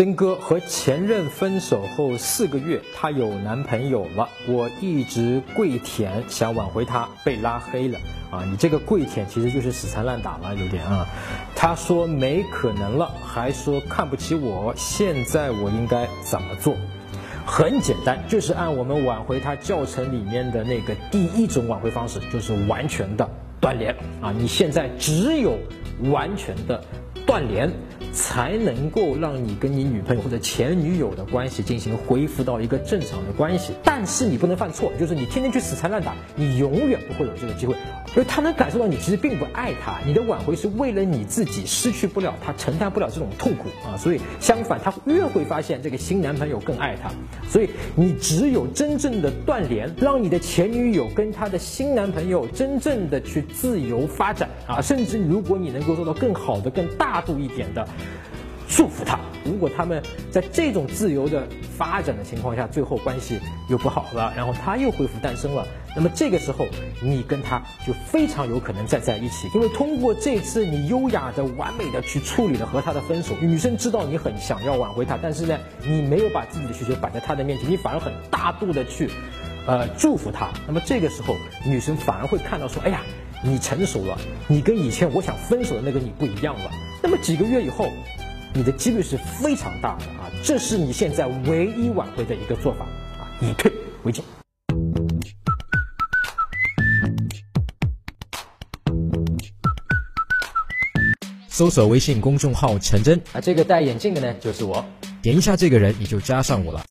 真哥和前任分手后四个月，她有男朋友了。我一直跪舔想挽回她，被拉黑了。啊，你这个跪舔其实就是死缠烂打了，有点啊。他说没可能了，还说看不起我。现在我应该怎么做？很简单，就是按我们挽回他教程里面的那个第一种挽回方式，就是完全的断联啊。你现在只有完全的断联。才能够让你跟你女朋友或者前女友的关系进行恢复到一个正常的关系，但是你不能犯错，就是你天天去死缠烂打，你永远不会有这个机会，因为他能感受到你其实并不爱他，你的挽回是为了你自己，失去不了他，承担不了这种痛苦啊，所以相反，他越会发现这个新男朋友更爱他，所以你只有真正的断联，让你的前女友跟他的新男朋友真正的去自由发展啊，甚至如果你能够做到更好的、更大度一点的。祝福他。如果他们在这种自由的发展的情况下，最后关系又不好了，然后他又恢复单身了，那么这个时候你跟他就非常有可能再在一起。因为通过这次你优雅的、完美的去处理了和他的分手，女生知道你很想要挽回他，但是呢，你没有把自己的需求摆在他的面前，你反而很大度的去，呃，祝福他。那么这个时候，女生反而会看到说，哎呀，你成熟了，你跟以前我想分手的那个你不一样了。那么几个月以后。你的几率是非常大的啊！这是你现在唯一挽回的一个做法啊，以退为进。搜索微信公众号“陈真”，啊，这个戴眼镜的呢就是我，点一下这个人你就加上我了。